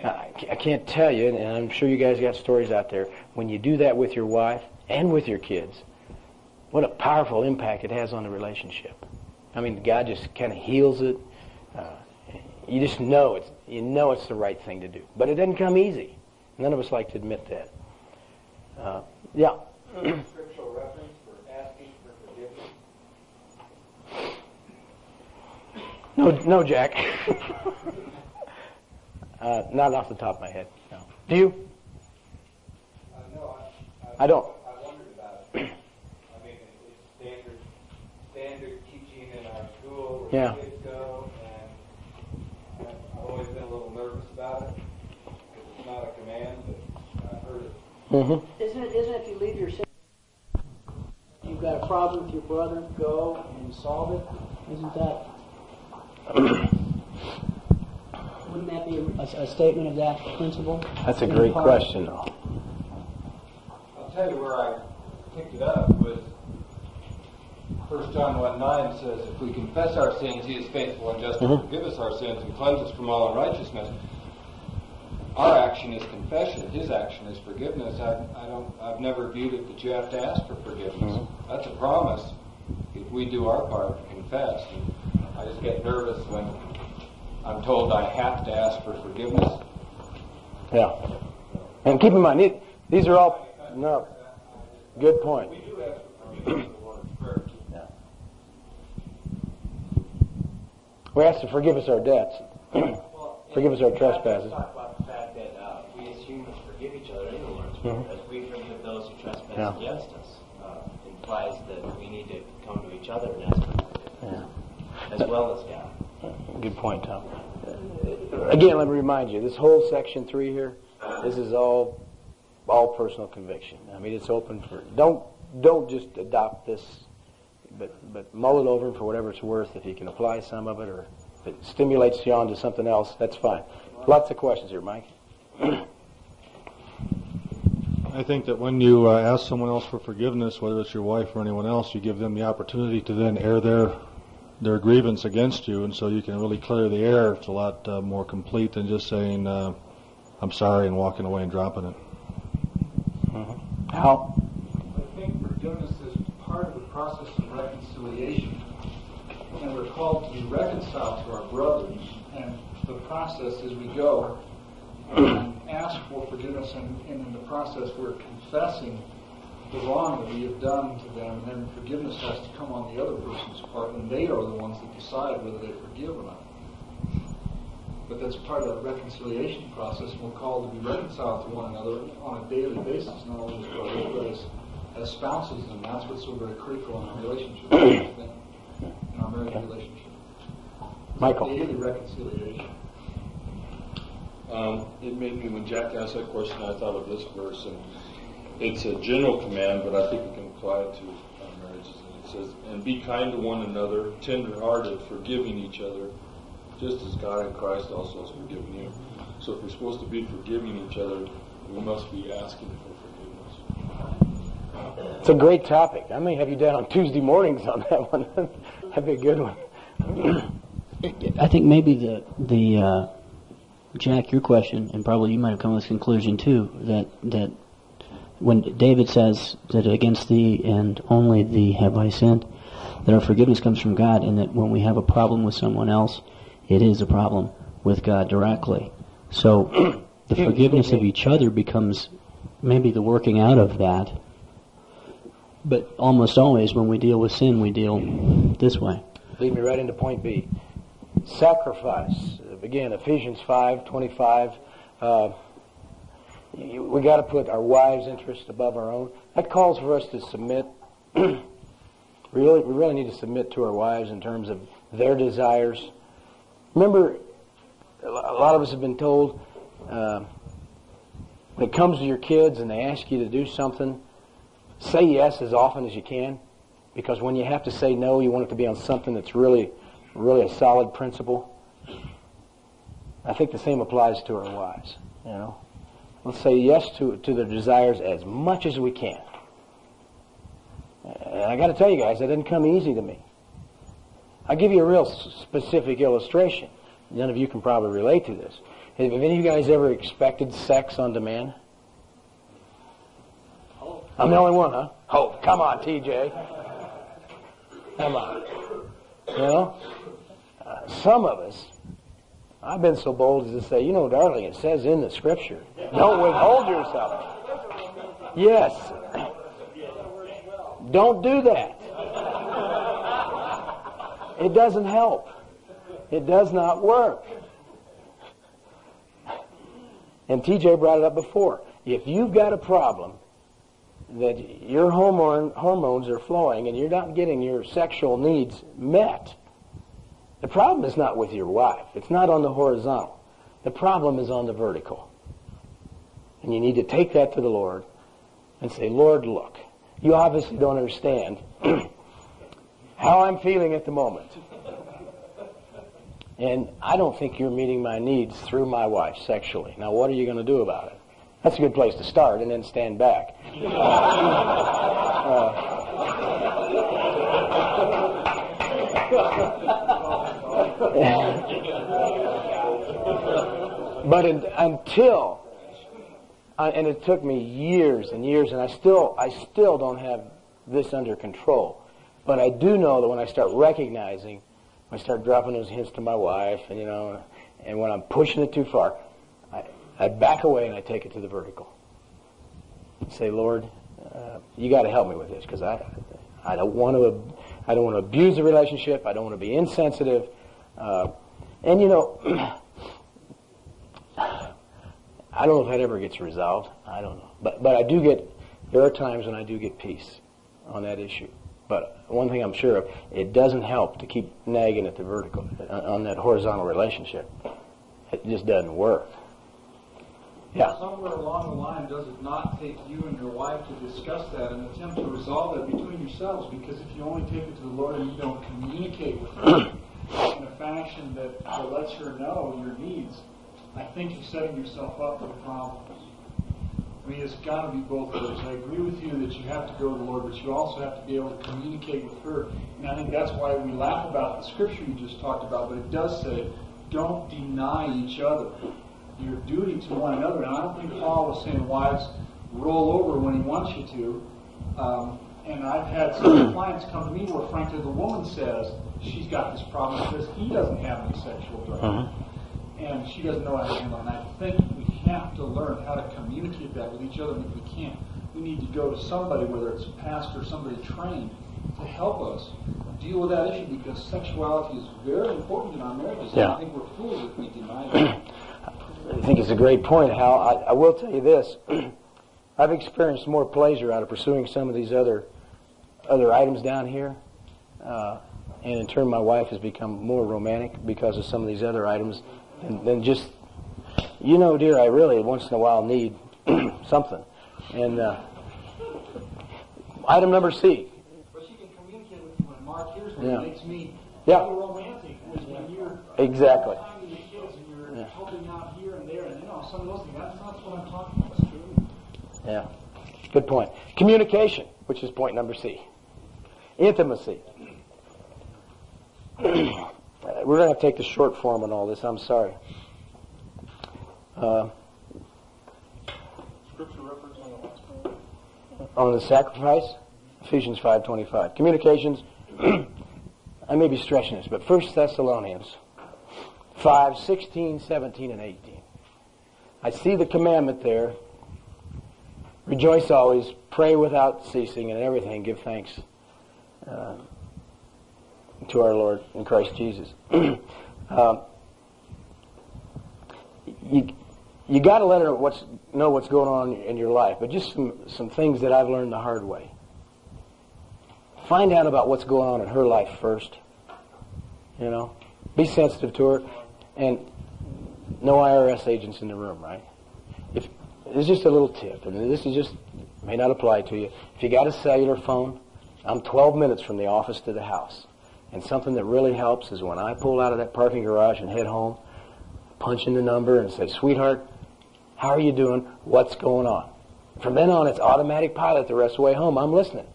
I, I can't tell you, and I'm sure you guys got stories out there, when you do that with your wife and with your kids, what a powerful impact it has on the relationship. I mean, God just kind of heals it. Uh, you just know it's you know it's the right thing to do, but it doesn't come easy. None of us like to admit that. Uh, yeah. Scriptural reference for asking for forgiveness. No, no, Jack. uh, not off the top of my head. No. Do you? Uh, no, I, I don't. I wondered about it. I mean, it's standard, standard teaching in our school where Yeah. kids go, and I've, I've always been a little nervous about it because it's not a command, but I've heard it. Mm-hmm. Isn't it, isn't it if you leave your sin, you've got a problem with your brother, go and solve it? Isn't that, wouldn't that be a, a statement of that principle? That's a great question, though. I'll tell you where I picked it up was 1 John 1 9 says, If we confess our sins, he is faithful and just to Mhm. forgive us our sins and cleanse us from all unrighteousness. Our action is confession. His action is forgiveness. I, I don't. I've never viewed it that you have to ask for forgiveness. Mhm. That's a promise. If we do our part, and confess. And I just get nervous when I'm told I have to ask for forgiveness. Yeah. And keep in mind, these- these are all. No. Good point. We do ask for forgiveness in the Lord's Prayer. Yeah. We ask to forgive us our debts, forgive us our trespasses. Talk about the fact that uh, we as humans forgive each other in the Lord's Mhm. Prayer. As we forgive those who trespass Yeah. against us, uh, implies that we need to come to each other and ask for forgiveness, as well as God. Good point, Tom. Again, let me remind you, this whole section three here, this is all all personal conviction. I mean, it's open for don't don't just adopt this, but but mull it over for whatever it's worth. If you can apply some of it, or if it stimulates you on to something else, that's fine. Lots of questions here, Mike. I think that when you uh, ask someone else for forgiveness, whether it's your wife or anyone else, you give them the opportunity to then air their their grievance against you, and so you can really clear the air. It's a lot uh, more complete than just saying uh, "I'm sorry" and walking away and dropping it. How? I think forgiveness is part of the process of reconciliation. Called to be reconciled to our brothers. And the process as we go and ask for forgiveness, and, and in the process we're confessing the wrong that we have done to them, and then forgiveness has to come on the other person's part, and they are the ones that decide whether they forgive or not. But that's part of the reconciliation process, and we're called to be reconciled to one another on a daily basis, not only as brothers, but as, as spouses, and that's what's so very critical in our relationship, in our marriage relationship. Michael. Daily reconciliation. Um, it made me, when Jack asked that question, I thought of this verse, and it's a general command, but I think we can apply it to our marriages. And it says, And be kind to one another, tender-hearted, forgiving each other, just as God in Christ also has forgiven you. So if we're supposed to be forgiving each other, we must be asking for forgiveness. It's a great topic. I may have you down on Tuesday mornings on that one. That'd be a good one. I think maybe the the uh, Jack, your question, and probably you might have come to this conclusion too, that that when David says that against thee and only thee have I sinned, that our forgiveness comes from God, and that when we have a problem with someone else, it is a problem with God directly. So the forgiveness of each other becomes maybe the working out of that. But almost always when we deal with sin, we deal this way. Lead me right into point B. Sacrifice. Again, Ephesians 5, 25. Uh, we got to put our wives' interests above our own. That calls for us to submit. really, we really need to submit to our wives in terms of their desires. Remember, a a lot of us have been told uh, when it comes to your kids and they ask you to do something, say yes as often as you can, because when you have to say no, you want it to be on something that's really, really a solid principle. I think the same applies to our wives. You know, let's say yes to to their desires as much as we can. And I got to tell you guys, that didn't come easy to me. I'll give you a real specific illustration. None of you can probably relate to this. Have any of you guys ever expected sex on demand? I'm the only one, huh? Oh, come on, TJ. Come on. You know, uh, some of us, I've been so bold as to say, you know, darling, it says in the scripture, don't withhold yourself. Yes. Don't do that. It doesn't help. It does not work. And TJ brought it up before. If you've got a problem that your hormone, hormones are flowing and you're not getting your sexual needs met, the problem is not with your wife. It's not on the horizontal. The problem is on the vertical. And you need to take that to the Lord and say, Lord, look, you obviously don't understand how I'm feeling at the moment. And I don't think you're meeting my needs through my wife sexually. Now, what are you going to do about it? That's a good place to start, and then stand back. but in, until, uh, and it took me years and years, and I still, I still don't have this under control. But I do know that when I start recognizing, when I start dropping those hints to my wife, and you know, and when I'm pushing it too far, I, back away and I take it to the vertical. Say, Lord, uh, you got to help me with this because I, I don't want to, I don't want to abuse the relationship. I don't want to be insensitive, uh, and you know, I don't know if that ever gets resolved. I don't know, but but I do get. There are times when I do get peace on that issue. But one thing I'm sure of, it doesn't help to keep nagging at the vertical, on that horizontal relationship. It just doesn't work. Yeah. Somewhere along the line, does it not take you and your wife to discuss that and attempt to resolve that between yourselves? Because if you only take it to the Lord and you don't communicate with her in a fashion that, that lets her know your needs, I think you're setting yourself up for problems. I mean, it's got to be both ways. I agree with you that you have to go to the Lord, but you also have to be able to communicate with her. And I think that's why we laugh about the scripture you just talked about, but it does say, don't deny each other your duty to one another. And I don't think Paul was saying, wives, roll over when he wants you to. Um, and I've had some clients come to me where, frankly, the woman says she's got this problem because he doesn't have any sexual drive. Uh-huh. And she doesn't know how to handle it. And I think we have to learn how to communicate that with each other. And if we can't, we need to go to somebody, whether it's a pastor or somebody trained, to help us deal with that issue because sexuality is very important in our marriages. Yeah. I think we're fools if we deny it. I think it's a great point, Hal. I, I will tell you this. I've experienced more pleasure out of pursuing some of these other other items down here. Uh, and in turn, my wife has become more romantic because of some of these other items than, than just, you know, dear, I really once in a while need something. And uh, item number C. But she can communicate with you when Mark hears what Yeah. makes me Yeah. romantic when you're Exactly. talking to your kids and you're Yeah. helping out here and there and some of those things. That's not what I'm talking about. Yeah. Good point. Communication, which is point number C. Intimacy. We're going to have to take the short form on all this. I'm sorry. Uh, Scripture reference on the last one. on the sacrifice, Ephesians 5:25. Communications. I may be stretching this, but 1 Thessalonians 5, 16, 17, and 18. I see the commandment there. Rejoice always, pray without ceasing, and everything give thanks uh, to our Lord in Christ Jesus. um, you you got to let her what's, know what's going on in your life, but just some, some things that I've learned the hard way. Find out about what's going on in her life first. You know, be sensitive to her, and no IRS agents in the room, right? If it's just a little tip, and this is just may not apply to you. If you got a cellular phone, I'm 12 minutes from the office to the house, and something that really helps is when I pull out of that parking garage and head home, punch in the number and say, "Sweetheart, how are you doing? What's going on?" From then on, it's automatic pilot the rest of the way home. I'm listening.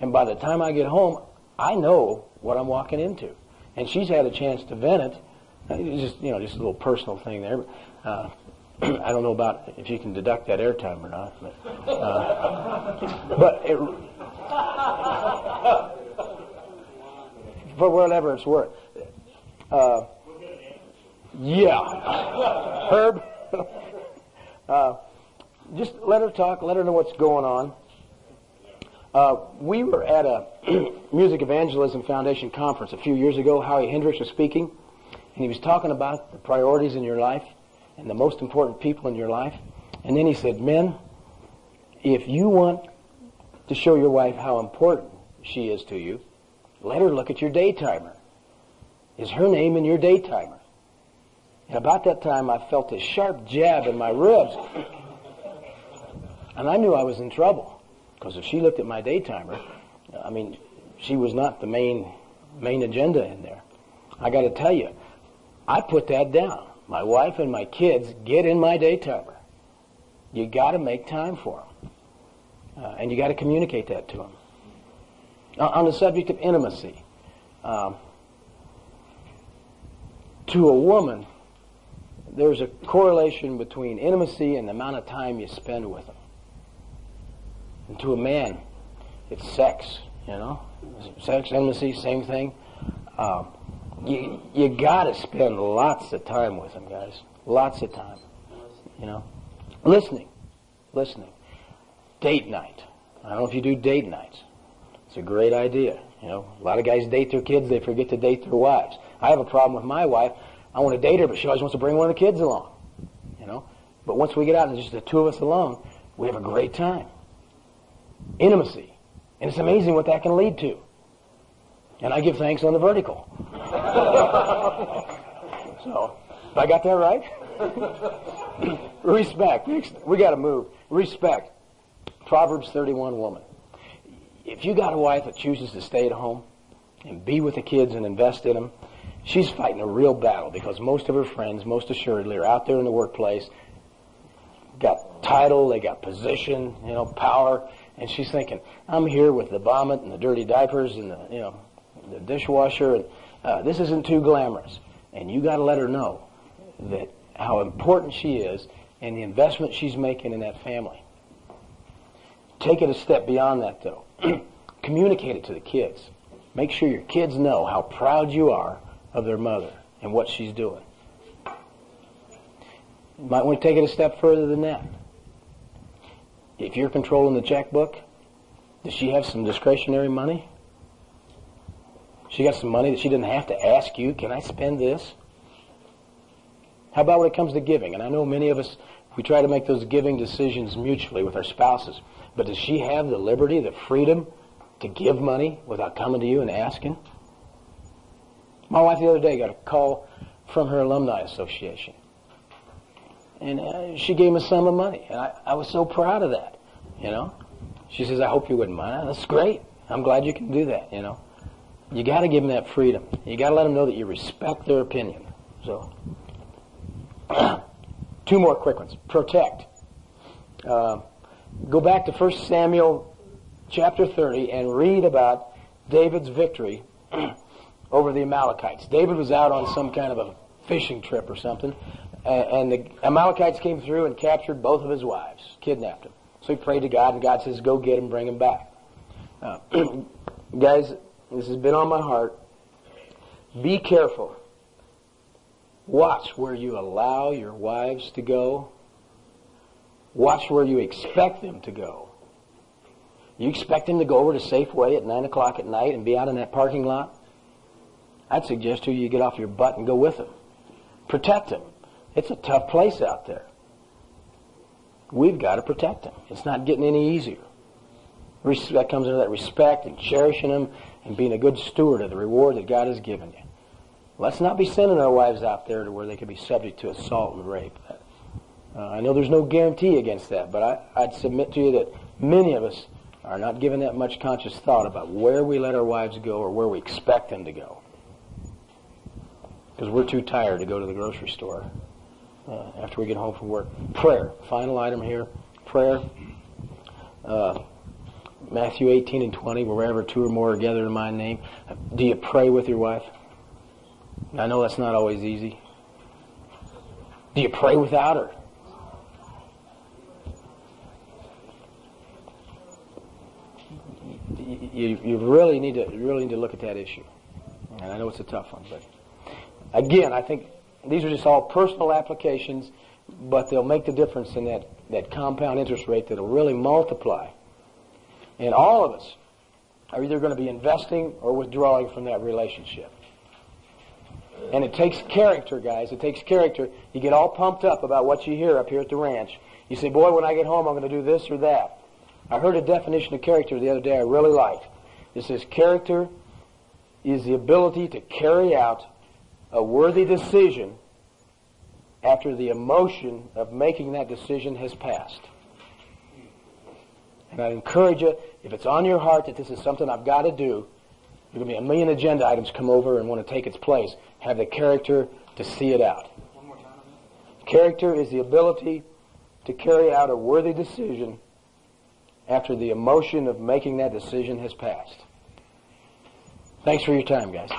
And by the time I get home, I know what I'm walking into. And she's had a chance to vent it. Just, you know, just a little personal thing there. Uh, I don't know about if you can deduct that airtime or not. But, uh, but it, for whatever it's worth. Uh, yeah. Herb? uh, just let her talk, let her know what's going on. Uh, we were at a Music Evangelism Foundation conference a few years ago. Howie Hendricks was speaking, and he was talking about the priorities in your life and the most important people in your life. And then he said, Men, if you want to show your wife how important she is to you, let her look at your day timer. Is her name in your day timer? And about that time, I felt a sharp jab in my ribs. And I knew I was in trouble. Because if she looked at my day timer, I mean, she was not the main, main agenda in there. I got to tell you, I put that down. My wife and my kids get in my day timer. You got to make time for them. Uh, and you got to communicate that to them. On the subject of intimacy, um, to a woman, there's a correlation between intimacy and the amount of time you spend with them. And to a man, it's sex, you know? Sex, intimacy, same thing. Um, you you got to spend lots of time with them, guys. Lots of time. You know? Listening. Listening. Date night. I don't know if you do date nights. It's a great idea. You know, a lot of guys date their kids, they forget to date their wives. I have a problem with my wife. I want to date her, but she always wants to bring one of the kids along. You know? But once we get out and it's just the two of us alone, we have a great time. Intimacy. And it's amazing what that can lead to. And I give thanks on the vertical. so, I got that right? Respect. We got to move. Respect. Proverbs 31 woman. If you got a wife that chooses to stay at home and be with the kids and invest in them, she's fighting a real battle because most of her friends, most assuredly, are out there in the workplace, got title, they got position, you know, power, and she's thinking, I'm here with the vomit and the dirty diapers and the, you know, the dishwasher, and uh, this isn't too glamorous. And you got to let her know that how important she is and the investment she's making in that family. Take it a step beyond that, though. Communicate it to the kids. Make sure your kids know how proud you are of their mother and what she's doing. You might want to take it a step further than that. If you're controlling the checkbook, does she have some discretionary money? She got some money that she didn't have to ask you, can I spend this? How about when it comes to giving? And I know many of us, we try to make those giving decisions mutually with our spouses. But does she have the liberty, the freedom to give money without coming to you and asking? My wife the other day got a call from her alumni association. And uh, she gave me sum of money. And I, I was so proud of that, you know. She says, I hope you wouldn't mind. That's great. I'm glad you can do that, you know. You got to give them that freedom. You got to let them know that you respect their opinion. So, two more quick ones. Protect. Uh, go back to 1 Samuel chapter 30 and read about David's victory over the Amalekites. David was out on some kind of a fishing trip or something, and the Amalekites came through and captured both of his wives, kidnapped them. So he prayed to God, and God says, "Go get him, bring him back." Uh, guys, this has been on my heart. Be careful. Watch where you allow your wives to go. Watch where you expect them to go. You expect them to go over to Safeway at 9 o'clock at night and be out in that parking lot? I'd suggest to you you get off your butt and go with them. Protect them. It's a tough place out there. We've got to protect them. It's not getting any easier. That comes into that respect and cherishing them and being a good steward of the reward that God has given you. Let's not be sending our wives out there to where they could be subject to assault and rape. Uh, I know there's no guarantee against that, but I, I'd submit to you that many of us are not giving that much conscious thought about where we let our wives go or where we expect them to go. Because we're too tired to go to the grocery store uh, after we get home from work. Prayer. Final item here. Prayer. Uh, Matthew 18 and 20, wherever two or more are gathered in my name. Do you pray with your wife? I know that's not always easy. Do you pray without her? You, you really need to really need to look at that issue. And I know it's a tough one, but again, I think these are just all personal applications, but they'll make the difference in that, that compound interest rate that'll really multiply. And all of us are either going to be investing or withdrawing from that relationship. And it takes character, guys. It takes character. You get all pumped up about what you hear up here at the ranch. You say, boy, when I get home, I'm going to do this or that. I heard a definition of character the other day I really liked. It says, character is the ability to carry out a worthy decision after the emotion of making that decision has passed. And I encourage you, if it's on your heart that this is something I've got to do, there's going to be a million agenda items come over and want to take its place. Have the character to see it out. Character is the ability to carry out a worthy decision after the emotion of making that decision has passed. Thanks for your time, guys.